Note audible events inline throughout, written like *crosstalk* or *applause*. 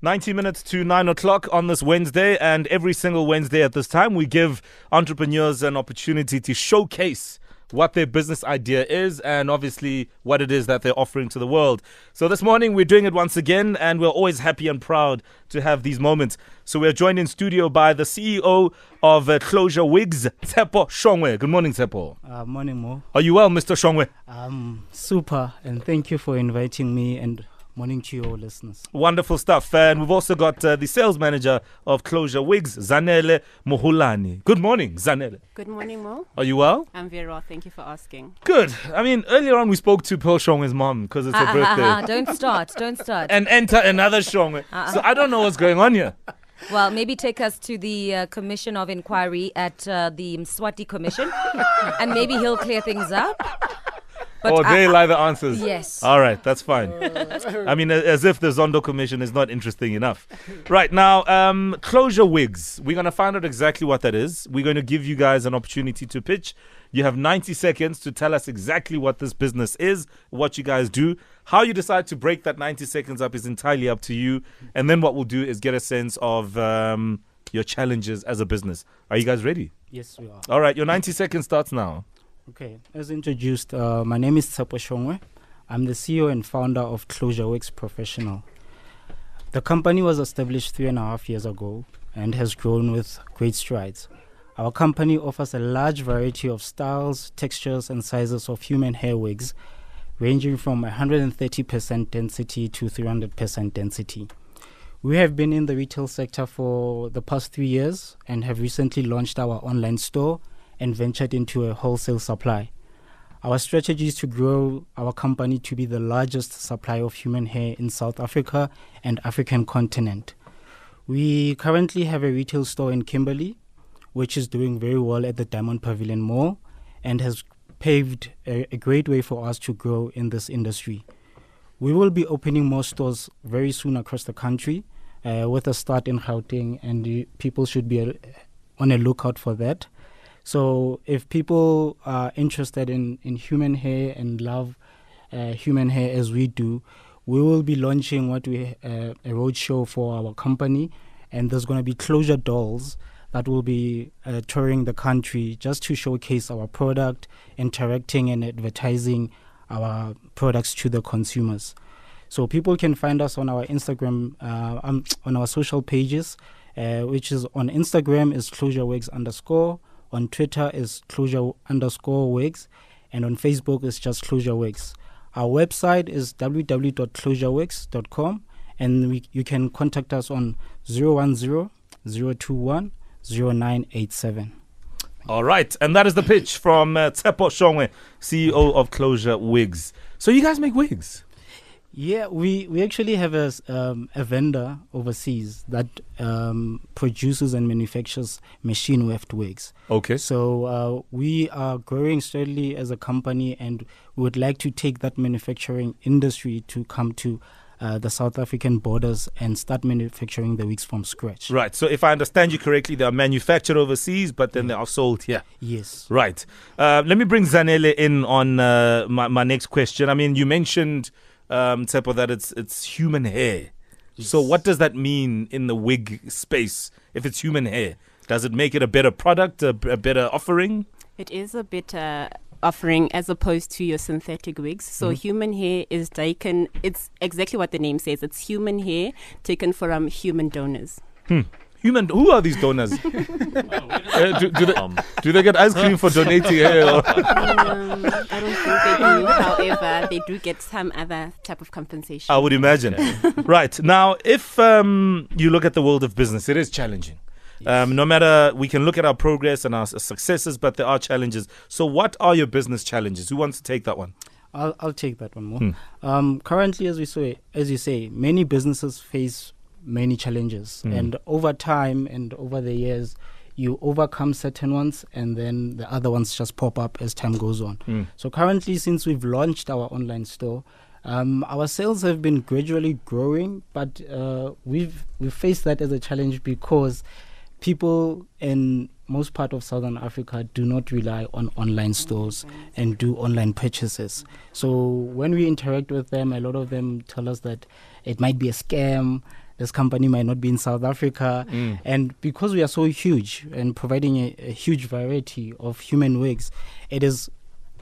90 minutes to 9 o'clock on this Wednesday, and every single Wednesday at this time, we give entrepreneurs an opportunity to showcase what their business idea is and obviously what it is that they're offering to the world. So this morning, we're doing it once again, and we're always happy and proud to have these moments. So we're joined in studio by the CEO of uh, Closure Wigs, Tshepo Shongwe. Good morning, Tshepo. Uh, morning, Mo. Are you well, Mr. Shongwe? Um, super, and thank you for inviting me and morning to your listeners. Wonderful stuff. And we've also got uh, the sales manager of Closure Wigs, Zanele Moholane. Good morning, Zanele. Good morning, Mo. Are you well? I'm very well. Thank you for asking. Good. I mean, earlier on we spoke to Pearl Shongwe's mom because it's her ah, birthday. ah, ah, don't start. Don't start. and enter another Shongwe. Uh-uh. So I don't know what's going on here. well, maybe take us to the uh, Commission of Inquiry at uh, the Mswati Commission, and maybe he'll clear things up. But oh, I- they lie the answers. Yes. All right, that's fine. *laughs* I mean, as if the Zondo Commission is not interesting enough. Right now, um, closure wigs. We're going to find out exactly what that is. We're going to give you guys an opportunity to pitch. You have 90 seconds to tell us exactly what this business is, what you guys do. How you decide to break that 90 seconds up is entirely up to you. And then what we'll do is get a sense of um, your challenges as a business. Are you guys ready? Yes, we are. All right, your 90 seconds starts now. Okay, as introduced, uh, my name is Tshepo Shongwe. I'm the CEO and founder of Closure Works Professional. The company was established three and a half years ago and has grown with great strides. Our company offers a large variety of styles, textures, and sizes of human hair wigs, ranging from 130% density to 300% density. We have been in the retail sector for the past three years and have recently launched our online store and ventured into a wholesale supply. Our strategy is to grow our company to be the largest supplier of human hair in South Africa and African continent. We currently have a retail store in Kimberley, which is doing very well at the Diamond Pavilion Mall and has paved a, a great way for us to grow in this industry. We will be opening more stores very soon across the country uh, with a start in Gauteng, and people should be uh, on a lookout for that. So, if people are interested in, in human hair and love uh, human hair as we do, we will be launching what we uh, a roadshow for our company, and there's going to be closure dolls that will be uh, touring the country just to showcase our product, interacting and advertising our products to the consumers. So people can find us on our Instagram, uh, um, on our social pages, uh, which is on Instagram is closure wigs underscore, on Twitter is closure underscore wigs, and on Facebook is just closure wigs. Our website is www.closurewigs.com, and we, you can contact us on 010 021 0987. All right, and that is the pitch from uh, Tshepo Shongwe, CEO of Closure Wigs. So you guys make wigs? Yeah, we, we actually have a, um, a vendor overseas that um, produces and manufactures machine weft wigs. Okay. So uh, we are growing steadily as a company, and we would like to take that manufacturing industry to come to uh, the South African borders and start manufacturing the wigs from scratch. Right. So if I understand you correctly, they are manufactured overseas, but then they are sold here. Yes. Right. Uh, let me bring Zanele in on uh, my, my next question. I mean, you mentioned, um, Tshepo, that it's it's human hair. So what does that mean in the wig space? If it's human hair, does it make it a better product, a, a better offering? It is a better offering as opposed to your synthetic wigs. So human hair is taken. It's exactly what the name says. It's human hair taken from human donors. Human, who are these donors? *laughs* Uh, do, do, they, do they get ice cream for donating hair? *laughs* or- um, I don't think they do. However, they do get some other type of compensation. I would imagine. *laughs* right. Now, if um, you look at the world of business, it is challenging. Um, no matter, we can look at our progress and our successes, but there are challenges. So, what are your business challenges? Who wants to take that one? I'll, I'll take that one more. Hmm. Um, currently, as we say, as you say, many businesses face many challenges, Hmm. and over time and over the years, you overcome certain ones, and then the other ones just pop up as time goes on. Hmm. So currently, since we've launched our online store, um, our sales have been gradually growing, but uh, we've we faced that as a challenge because people in most part of southern africa do not rely on online stores and do online purchases so when we interact with them a lot of them tell us that it might be a scam this company might not be in South Africa. Mm. And because we are so huge and providing a, a huge variety of human wigs, it is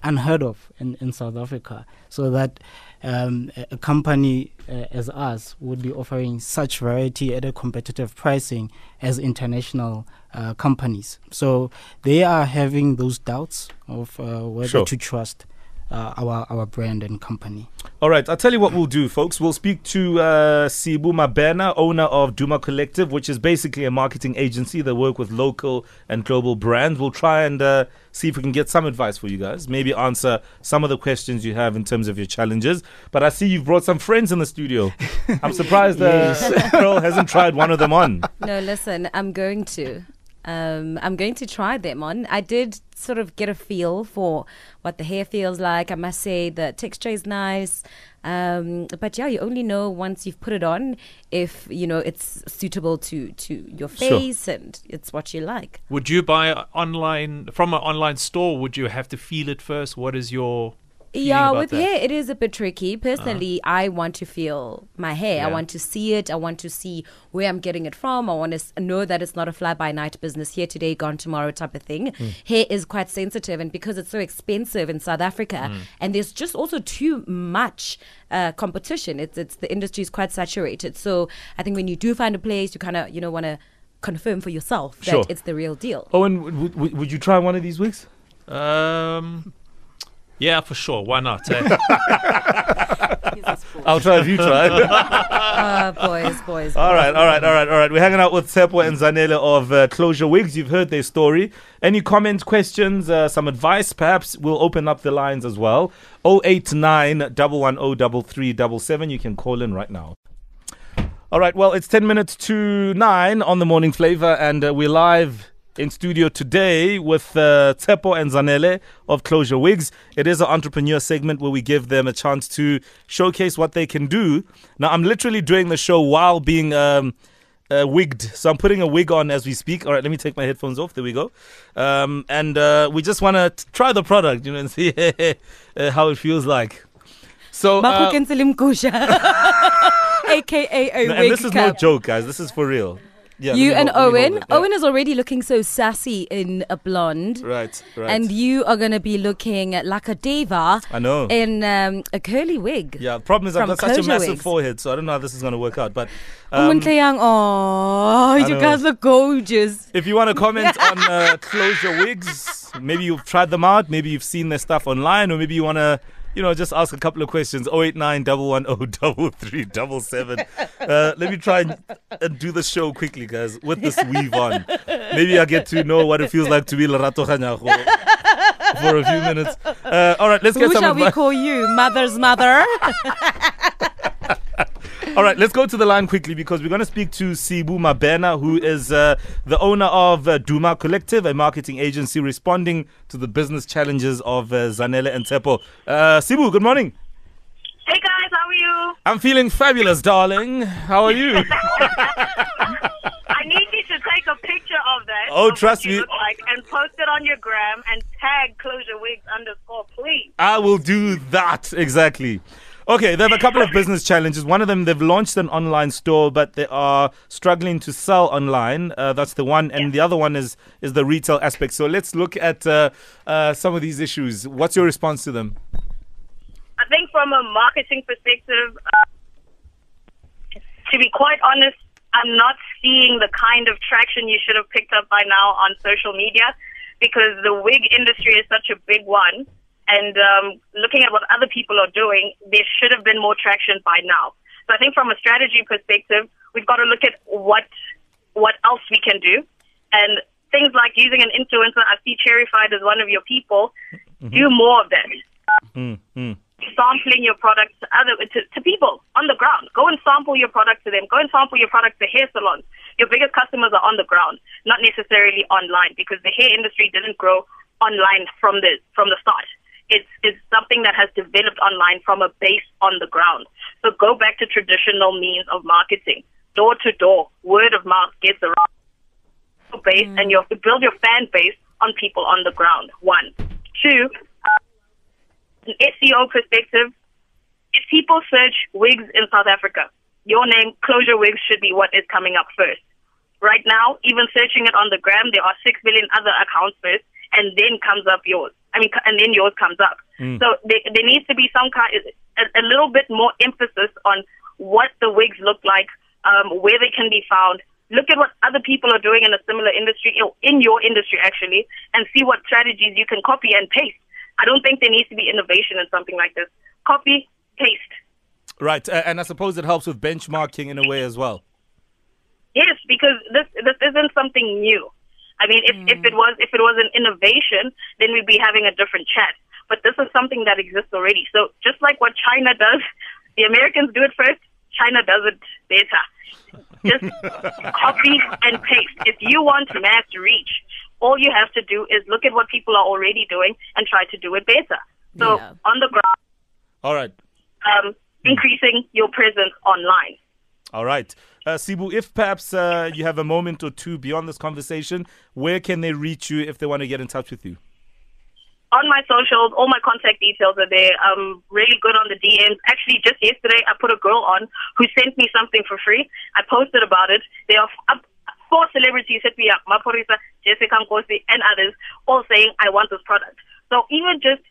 unheard of in, in South Africa. So that um, a, company uh, as us would be offering such variety at a competitive pricing as international uh, companies. So they are having those doubts of uh, whether Sure. to trust uh, our our brand and company. All right, I'll tell you what we'll do, folks. We'll speak to uh, Sibu Mabena, owner of Duma Collective, which is basically a marketing agency that work with local and global brands. We'll try and uh, see if we can get some advice for you guys, maybe answer some of the questions you have in terms of your challenges. But I see you've brought some friends in the studio. *laughs* I'm surprised uh, Pearl hasn't tried one of them on. No, listen, I'm going to. Um, I'm going to try them on. I did sort of get a feel for what the hair feels like. I must say the texture is nice. Um, but yeah, you only know once you've put it on if you know it's suitable to to your Sure. face and it's what you like. Would you buy online from an online store? Would you have to feel it first? What is your Yeah, about with that? Uh-huh. hair, it is a bit tricky. Personally, I want to feel my hair. I want to see it. I want to see where I'm getting it from. I want to know that it's not a fly by night business here today, gone tomorrow type of thing. Hmm. Hair is quite sensitive, and because it's so expensive in South Africa, Hmm. and there's just also too much uh, competition. It's it's the industry is quite saturated. So I think when you do find a place, you kind of you know want to confirm for yourself that Sure. it's the real deal. Owen, would, would, would you try one of these wigs? Um, yeah, for sure. Why not? eh? *laughs* He's a sport. I'll try if you try. uh, boys, boys. All right, all right, all right, all right. We're hanging out with Tshepo and Zanele of uh, Closure Wigs. You've heard their story. Any comments, questions, uh, some advice? Perhaps we'll open up the lines as well. 089 110 You can call in right now. All right, well, it's 10 minutes to 9 on the morning Flava, and uh, we're live in studio today with uh, Tshepo and Zanele of Closure Wigs. It is an entrepreneur segment where we give them a chance to showcase what they can do. Now, I'm literally doing the show while being um, uh, wigged, so I'm putting a wig on as we speak. All right, let me take my headphones off. There we go. Um, and uh, we just want to try the product, you know, and *laughs* see uh, how it feels like. So, uh, Makuken Selim Kusha, aka *laughs* a no, and this is no joke, guys. This is for real. Yeah, you and hold- let me hold Owen. yeah. Owen is already looking so sassy in a blonde. Right, right. And you are going to be looking like a diva I know. in um, a curly wig. Yeah, the problem is I've got such a massive wigs. forehead, so I don't know how this is going to work out. But Um, oh, you guys look gorgeous. if you want to comment *laughs* on uh, Closure Wigs, maybe you've tried them out, maybe you've seen their stuff online, or maybe you want to, you know, just ask a couple of questions. 089 110 3377. Uh, let me try and, and do the show quickly, guys, with this weave on. Maybe I get to know what it feels like to be Lerato Kganyago for a few minutes. Uh, all right, let's get Who some shall we call you? Mother's mother? *laughs* All right, let's go to the line quickly because we're going to speak to Sibu Mabena, who is uh, the owner of uh, Duma Collective, a marketing agency responding to the business challenges of uh, Zanele and Tepo. Uh, Sibu, good morning. Hey guys, how are you? I'm feeling fabulous, darling. How are you? *laughs* I need you to take a picture of that. Oh, of trust me. Like, and post it on your gram and tag Closure Wigs underscore, please. I will do that exactly. Okay, they have a couple of business challenges. One of them, they've launched an online store, but they are struggling to sell online. Uh, that's the one, and the other one is is the retail aspect. So let's look at uh, uh, some of these issues. What's your response to them? I think from a marketing perspective, uh, to be quite honest, I'm not seeing the kind of traction you should have picked up by now on social media because the wig industry is such a big one. And um, looking at what other people are doing, there should have been more traction by now. So I think from a strategy perspective, we've got to look at what what else we can do, and things like using an influencer. I see Cherryfied as one of your people. Do more of that Mm, mm. sampling your products to other to, to people on the ground. Go and sample your product to them. Go and sample your product to hair salons. Your biggest customers are on the ground, not necessarily online, because the hair industry didn't grow online from the from the start. It's it's something that has developed online from a base on the ground. So go back to traditional means of marketing, door to door, word of mouth gets around your base, and mm. you have to build your fan base on people on the ground. One, two uh, an SEO perspective, if people search wigs in South Africa, your name, Closure Wigs, should be what is coming up first. Right now, even searching it on the gram, there are six billion other accounts first, and then comes up yours. I mean, and then yours comes up. So there, there needs to be some kind, a, a little bit more emphasis on what the wigs look like, um, where they can be found. Look at what other people are doing in a similar industry, in your industry actually, and see what strategies you can copy and paste. I don't think there needs to be innovation in something like this. Copy, paste. Right, uh, and I suppose it helps with benchmarking in a way as well. Yes, because this this isn't something new. I mean, if, if it was if it was an innovation, then we'd be having a different chat. But this is something that exists already. So just like what China does, the Americans do it first. China does it better. Just *laughs* copy and paste. If you want mass reach, all you have to do is look at what people are already doing and try to do it better. So Yeah. on the ground, All right. um, increasing your presence online. All right. Uh, Sibu, if perhaps uh, you have a moment or two beyond this conversation, where can they reach you if they want to get in touch with you? on my socials, all my contact details are there. I'm really good on the DMs. Actually, just yesterday, I put a girl on who sent me something for free. I posted about it. There are four celebrities hit me up, Maphorisa, Jessica Nkosi, and others, all saying, I want this product. So even just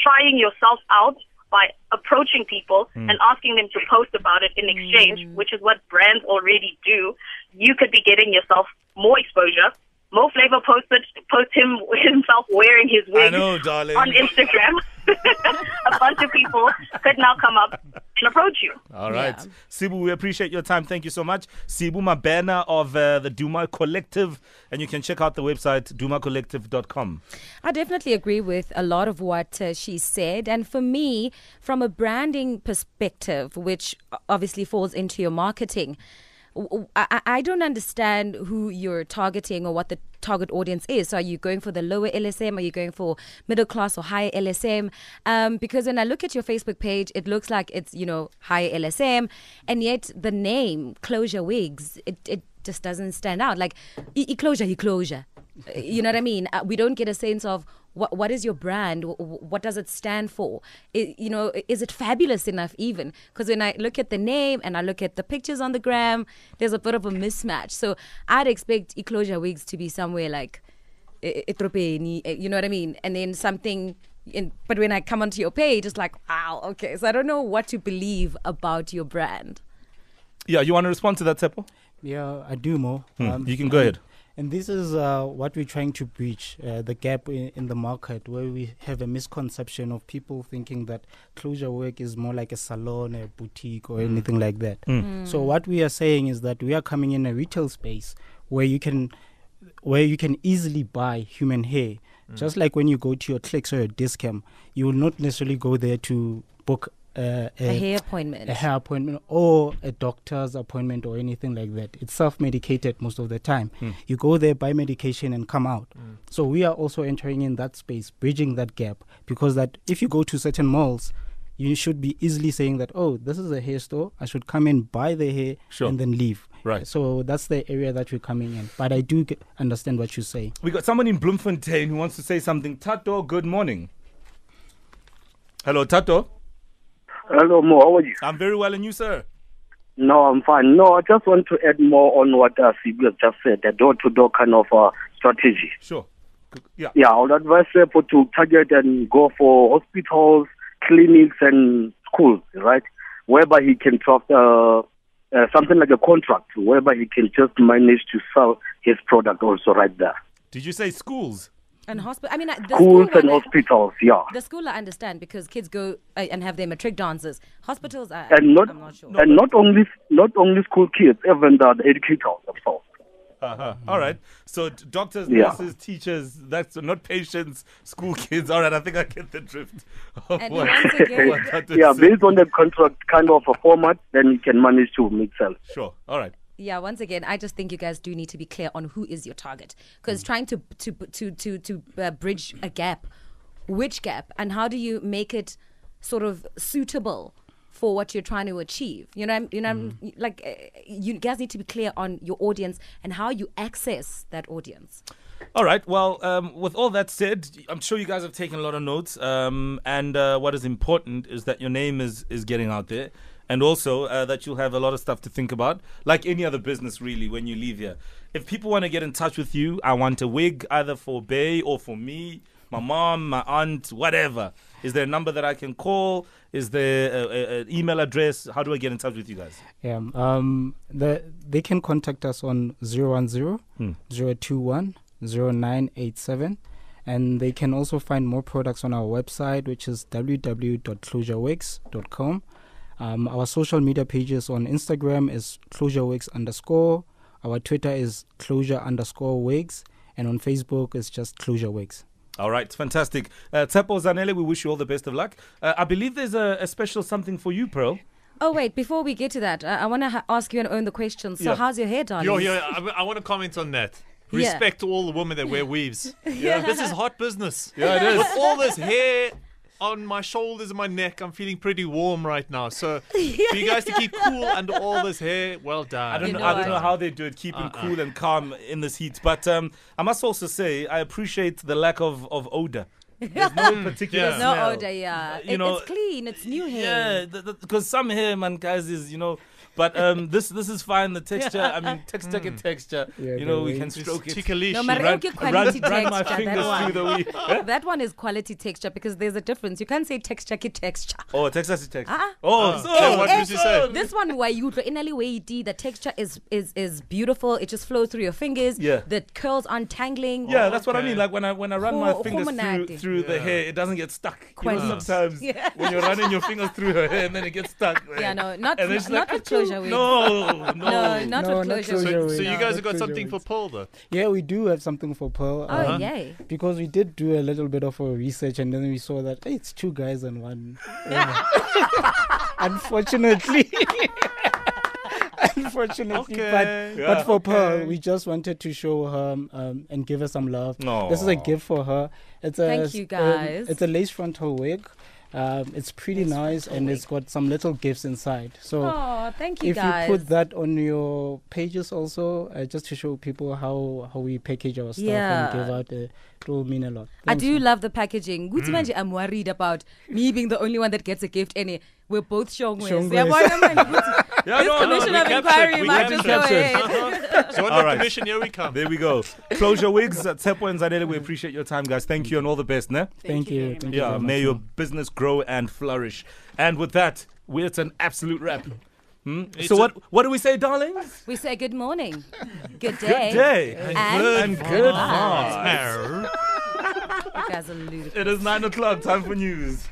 trying yourself out by approaching people hmm. and asking them to post about it in exchange, hmm. which is what brands already do, you could be getting yourself more exposure. Mo Flava posted post him *laughs* himself wearing his wig know, on Instagram. *laughs* a bunch of people could now come up and approach you. All right. Yeah. Sibu, we appreciate your time. Thank you so much. Sibu Mabena of uh, the Duma Collective. And you can check out the website, dumacollective.com. I definitely agree with a lot of what uh, she said. And for me, from a branding perspective, which obviously falls into your marketing, w- w- I, don't understand who you're targeting or what the target audience is. So, are you going for the lower LSM? Are you going for middle class or higher LSM? Um, because when I look at your Facebook page, it looks like it's, you know, higher LSM. And yet the name, Closure Wigs, it, it just doesn't stand out. Like, e- closure, e- closure. You know what I mean? Uh, we don't get a sense of what what is your brand? Wh- wh- What does it stand for? I, you know, is it fabulous enough even? Because when I look at the name and I look at the pictures on the gram, there's a bit of a mismatch. So I'd expect Eclosure Wigs to be somewhere like Etropeni, you know what I mean? And then something. In, but when I come onto your page, it's like, wow, okay. So I don't know what to believe about your brand. Yeah, you want to respond to that, Tepo? Yeah, I do more. Hmm, you can go ahead. And this is uh, what we're trying to bridge uh, the gap in, in the market where we have a misconception of people thinking that closure work is more like a salon, a boutique, or anything like that. So, what we are saying is that we are coming in a retail space where you can where you can easily buy human hair. Just like when you go to your clicks or your Dis-Chem, you will not necessarily go there to book uh, A hair appointment. a hair appointment or a doctor's appointment or anything like that. It's self medicated most of the time. You go there, buy medication, and come out. So we are also entering in that space, bridging that gap, because that if you go to certain malls, you should be easily saying that, oh, this is a hair store. I should come in, buy the hair, Sure. and then leave. Right. So that's the area that we're coming in. But I do g- understand what you say. We got someone in Bloemfontein who wants to say something. Tato, good morning. Hello, Tato. Hello, Mo. How are you? I'm very well, and you, sir? No, I'm fine. No, I just want to add more on what uh, Sibu has just said, the door-to-door kind of uh, strategy. Sure. Yeah. Yeah, I would advise people to target and go for hospitals, clinics, and schools, right? Whereby he can draft uh, uh, something like a contract, whereby he can just manage to sell his product also right there. Did you say schools? And hospital. I mean, the Schools school and I- hospitals, yeah. The school I understand because kids go uh, and have their matric dances. Hospitals, I, And not, I'm not sure. and not only not only school kids, even the, the educators themselves. Uh-huh. All right. So d- doctors, Yeah. nurses, teachers, that's not patients, school kids. All right, I think I get the drift. And what- *laughs* what Yeah, based on the contract kind of a format, then you can manage to make sales. Sure. All right. Yeah, once again, I just think you guys do need to be clear on who is your target because trying to to to to to uh, bridge a gap, which gap, and how do you make it sort of suitable for what you're trying to achieve? You know, I'm- you know, I'm- like uh, you guys need to be clear on your audience and how you access that audience. All right. Well, um, with all that said, I'm sure you guys have taken a lot of notes. Um, and uh, what is important is that your name is is getting out there. And also uh, that you'll have a lot of stuff to think about, like any other business, really, when you leave here. If people want to get in touch with you, I want a wig either for Bay or for me, my mom, my aunt, whatever. Is there a number that I can call? Is there an email address? How do I get in touch with you guys? Yeah, um, the, they can contact us on 010 Hmm. 021 0987. And they can also find more products on our website, which is www.closurewigs.com. Um, our social media pages on Instagram is closurewigs underscore. Our Twitter is closure underscore wigs. And on Facebook is just closure wigs. All right, fantastic. Uh, Tshepo Zanele, we wish you all the best of luck. Uh, I believe there's a, a special something for you, Pearl. Oh wait, before we get to that, uh, I want to ha- ask you and own the question. So, Yeah. how's your hair, darling? Yo, yo, I, want to comment on that. Yeah. Respect to all the women that wear weaves. *laughs* yeah. This is hot business. Yeah, it is. With all this hair on my shoulders and my neck, I'm feeling pretty warm right now. So *laughs* for you guys to keep cool under all this hair, well done. I don't You know. know I don't know how they do it, keeping Uh-uh. cool and calm in this heat. But um, I must also say, I appreciate the lack of, of odor. There's no *laughs* particular Yeah. no smell. odor, yeah. You It- know, it's clean. It's new hair. Yeah, because some hair, man, guys, is you know. But um, this this is fine. The texture, I mean, *laughs* texture Mm. get texture. Yeah, you know, we can stroke it. Ticklish. No, maar Run, elke run, run my texture, fingers that through one. the weave. *laughs* that one is quality texture because there's a difference. You can't say texture ki texture. Oh, texture is texture. Ah. Oh, Oh, so, so what did you say? This one where you inally weighty, the texture is is is beautiful. It just flows through your fingers. Yeah. The curls untangling. Yeah, that's what I mean. Like when I when I run my Ho- fingers through, hormonati. through the hair, it doesn't get stuck. You know, sometimes *laughs* Yeah. when you're running your fingers through her hair and then it gets stuck. Yeah, no, not And then not, she's not like, with closure wigs. No, no, No, not No, with not closure closure. So, wigs. so you guys have got Closure something for wigs. Paul though. Yeah, we do have something for Pearl. Oh uh, yay! Because we did do a little bit of a research and then we saw that hey, it's two guys and one. woman. *laughs* Unfortunately. *laughs* Unfortunately, but Okay. Yeah. but for Pearl, we just wanted to show her um, and give her some love. No. This is a gift for her. It's a Thank you, um, guys. it's a lace frontal wig. Um, it's pretty Lace nice and wig. it's got some little gifts inside. So Oh, thank you if guys. you put that on your pages also, uh, just to show people how how we package our stuff Yeah. and give out, uh, it will mean a lot. I do man. love the packaging. Good manje, I'm worried about me being the only one that gets a gift. And we're both shongwes. Shongwes. Yeah, why am I good? Yeah, This no, no, *laughs* commission we of inquiry we might just go ahead. So on All the right. commission, here we come. There we go. Closure Wigs at Tshepo and Zanele. We appreciate your time, guys. Thank you and all the best, ne? Thank you. very Thank much. you Yeah, may your business grow and flourish. And with that, we it's an absolute wrap. Hmm? So what what do we say, darlings? We say good morning, *laughs* good Good day. day And and good vibes. vibes. You guys are ludicrous. It is nine o'clock. Time for news.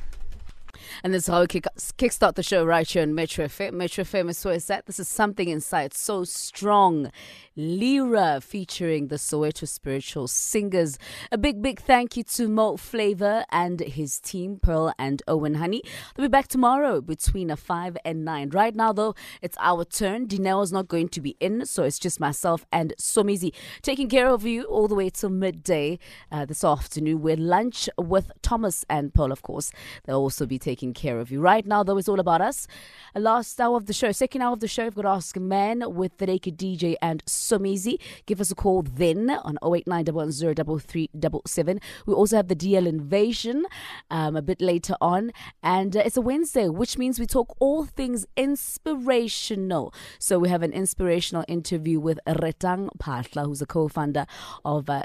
And this is how we kick, kickstart the show right here on Metro FM. Metro FM is where it's. This is something inside so strong. Lyra featuring the Soweto Spiritual Singers. A big, big thank you to Mo Flava and his team, Pearl and Owen Honey. They'll be back tomorrow between a 5 and 9. Right now, though, it's our turn. Dineo's not going to be in, so it's just myself and Somizi taking care of you all the way till midday uh, this afternoon. We're lunch with Thomas and Pearl, of course. They'll also be taking care of you. Right now, though, it's all about us. Last hour of the show, second hour of the show, we've got Ask a Man with the Naked DJ and Somizi. Give us a call then on 0891103377. We also have the DL Invasion um, a bit later on. And uh, it's a Wednesday, which means we talk all things inspirational. So we have an inspirational interview with Retang Patla, who's a co-founder of uh,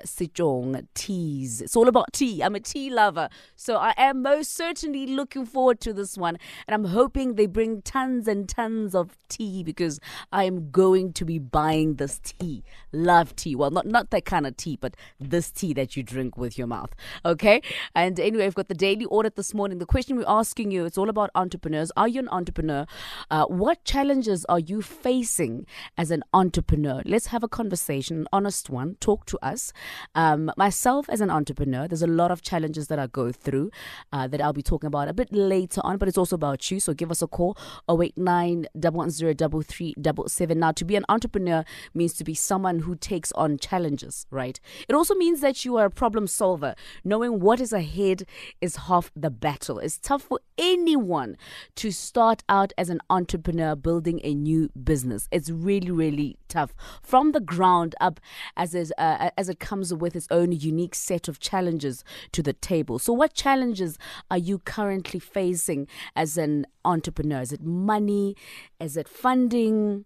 Teas. It's all about tea. I'm a tea lover. So I am most certainly looking forward to this one. And I'm hoping they bring tons and tons of tea because I am going to be buying this tea. Love tea. Well, not, not that kind of tea, but this tea that you drink with your mouth. Okay? And anyway, I've got the daily audit this morning. The question we're asking you, it's all about entrepreneurs. Are you an entrepreneur? Uh, what challenges are you facing as an entrepreneur? Let's have a conversation, an honest one. Talk to us. Um, myself as an entrepreneur, there's a lot of challenges that I go through uh, that I'll be talking about a bit later on, but it's also about you. So give us a call 089 110 Now, to be an entrepreneur means to be someone who takes on challenges, right? It also means that you are a problem solver. Knowing what is ahead is half the battle. It's tough for anyone to start out as an entrepreneur building a new business. It's really, really tough from the ground up as is, uh, as it comes with its own unique set of challenges to the table. So, what challenges are you currently facing as an entrepreneur? Is it money? Is it funding?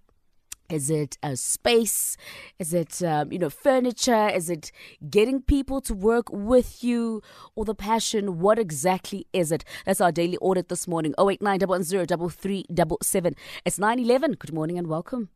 Is it a space? Is it um, you know furniture? Is it getting people to work with you or the passion? What exactly is it? That's our daily audit this morning. 089 It's 911. Good morning and welcome.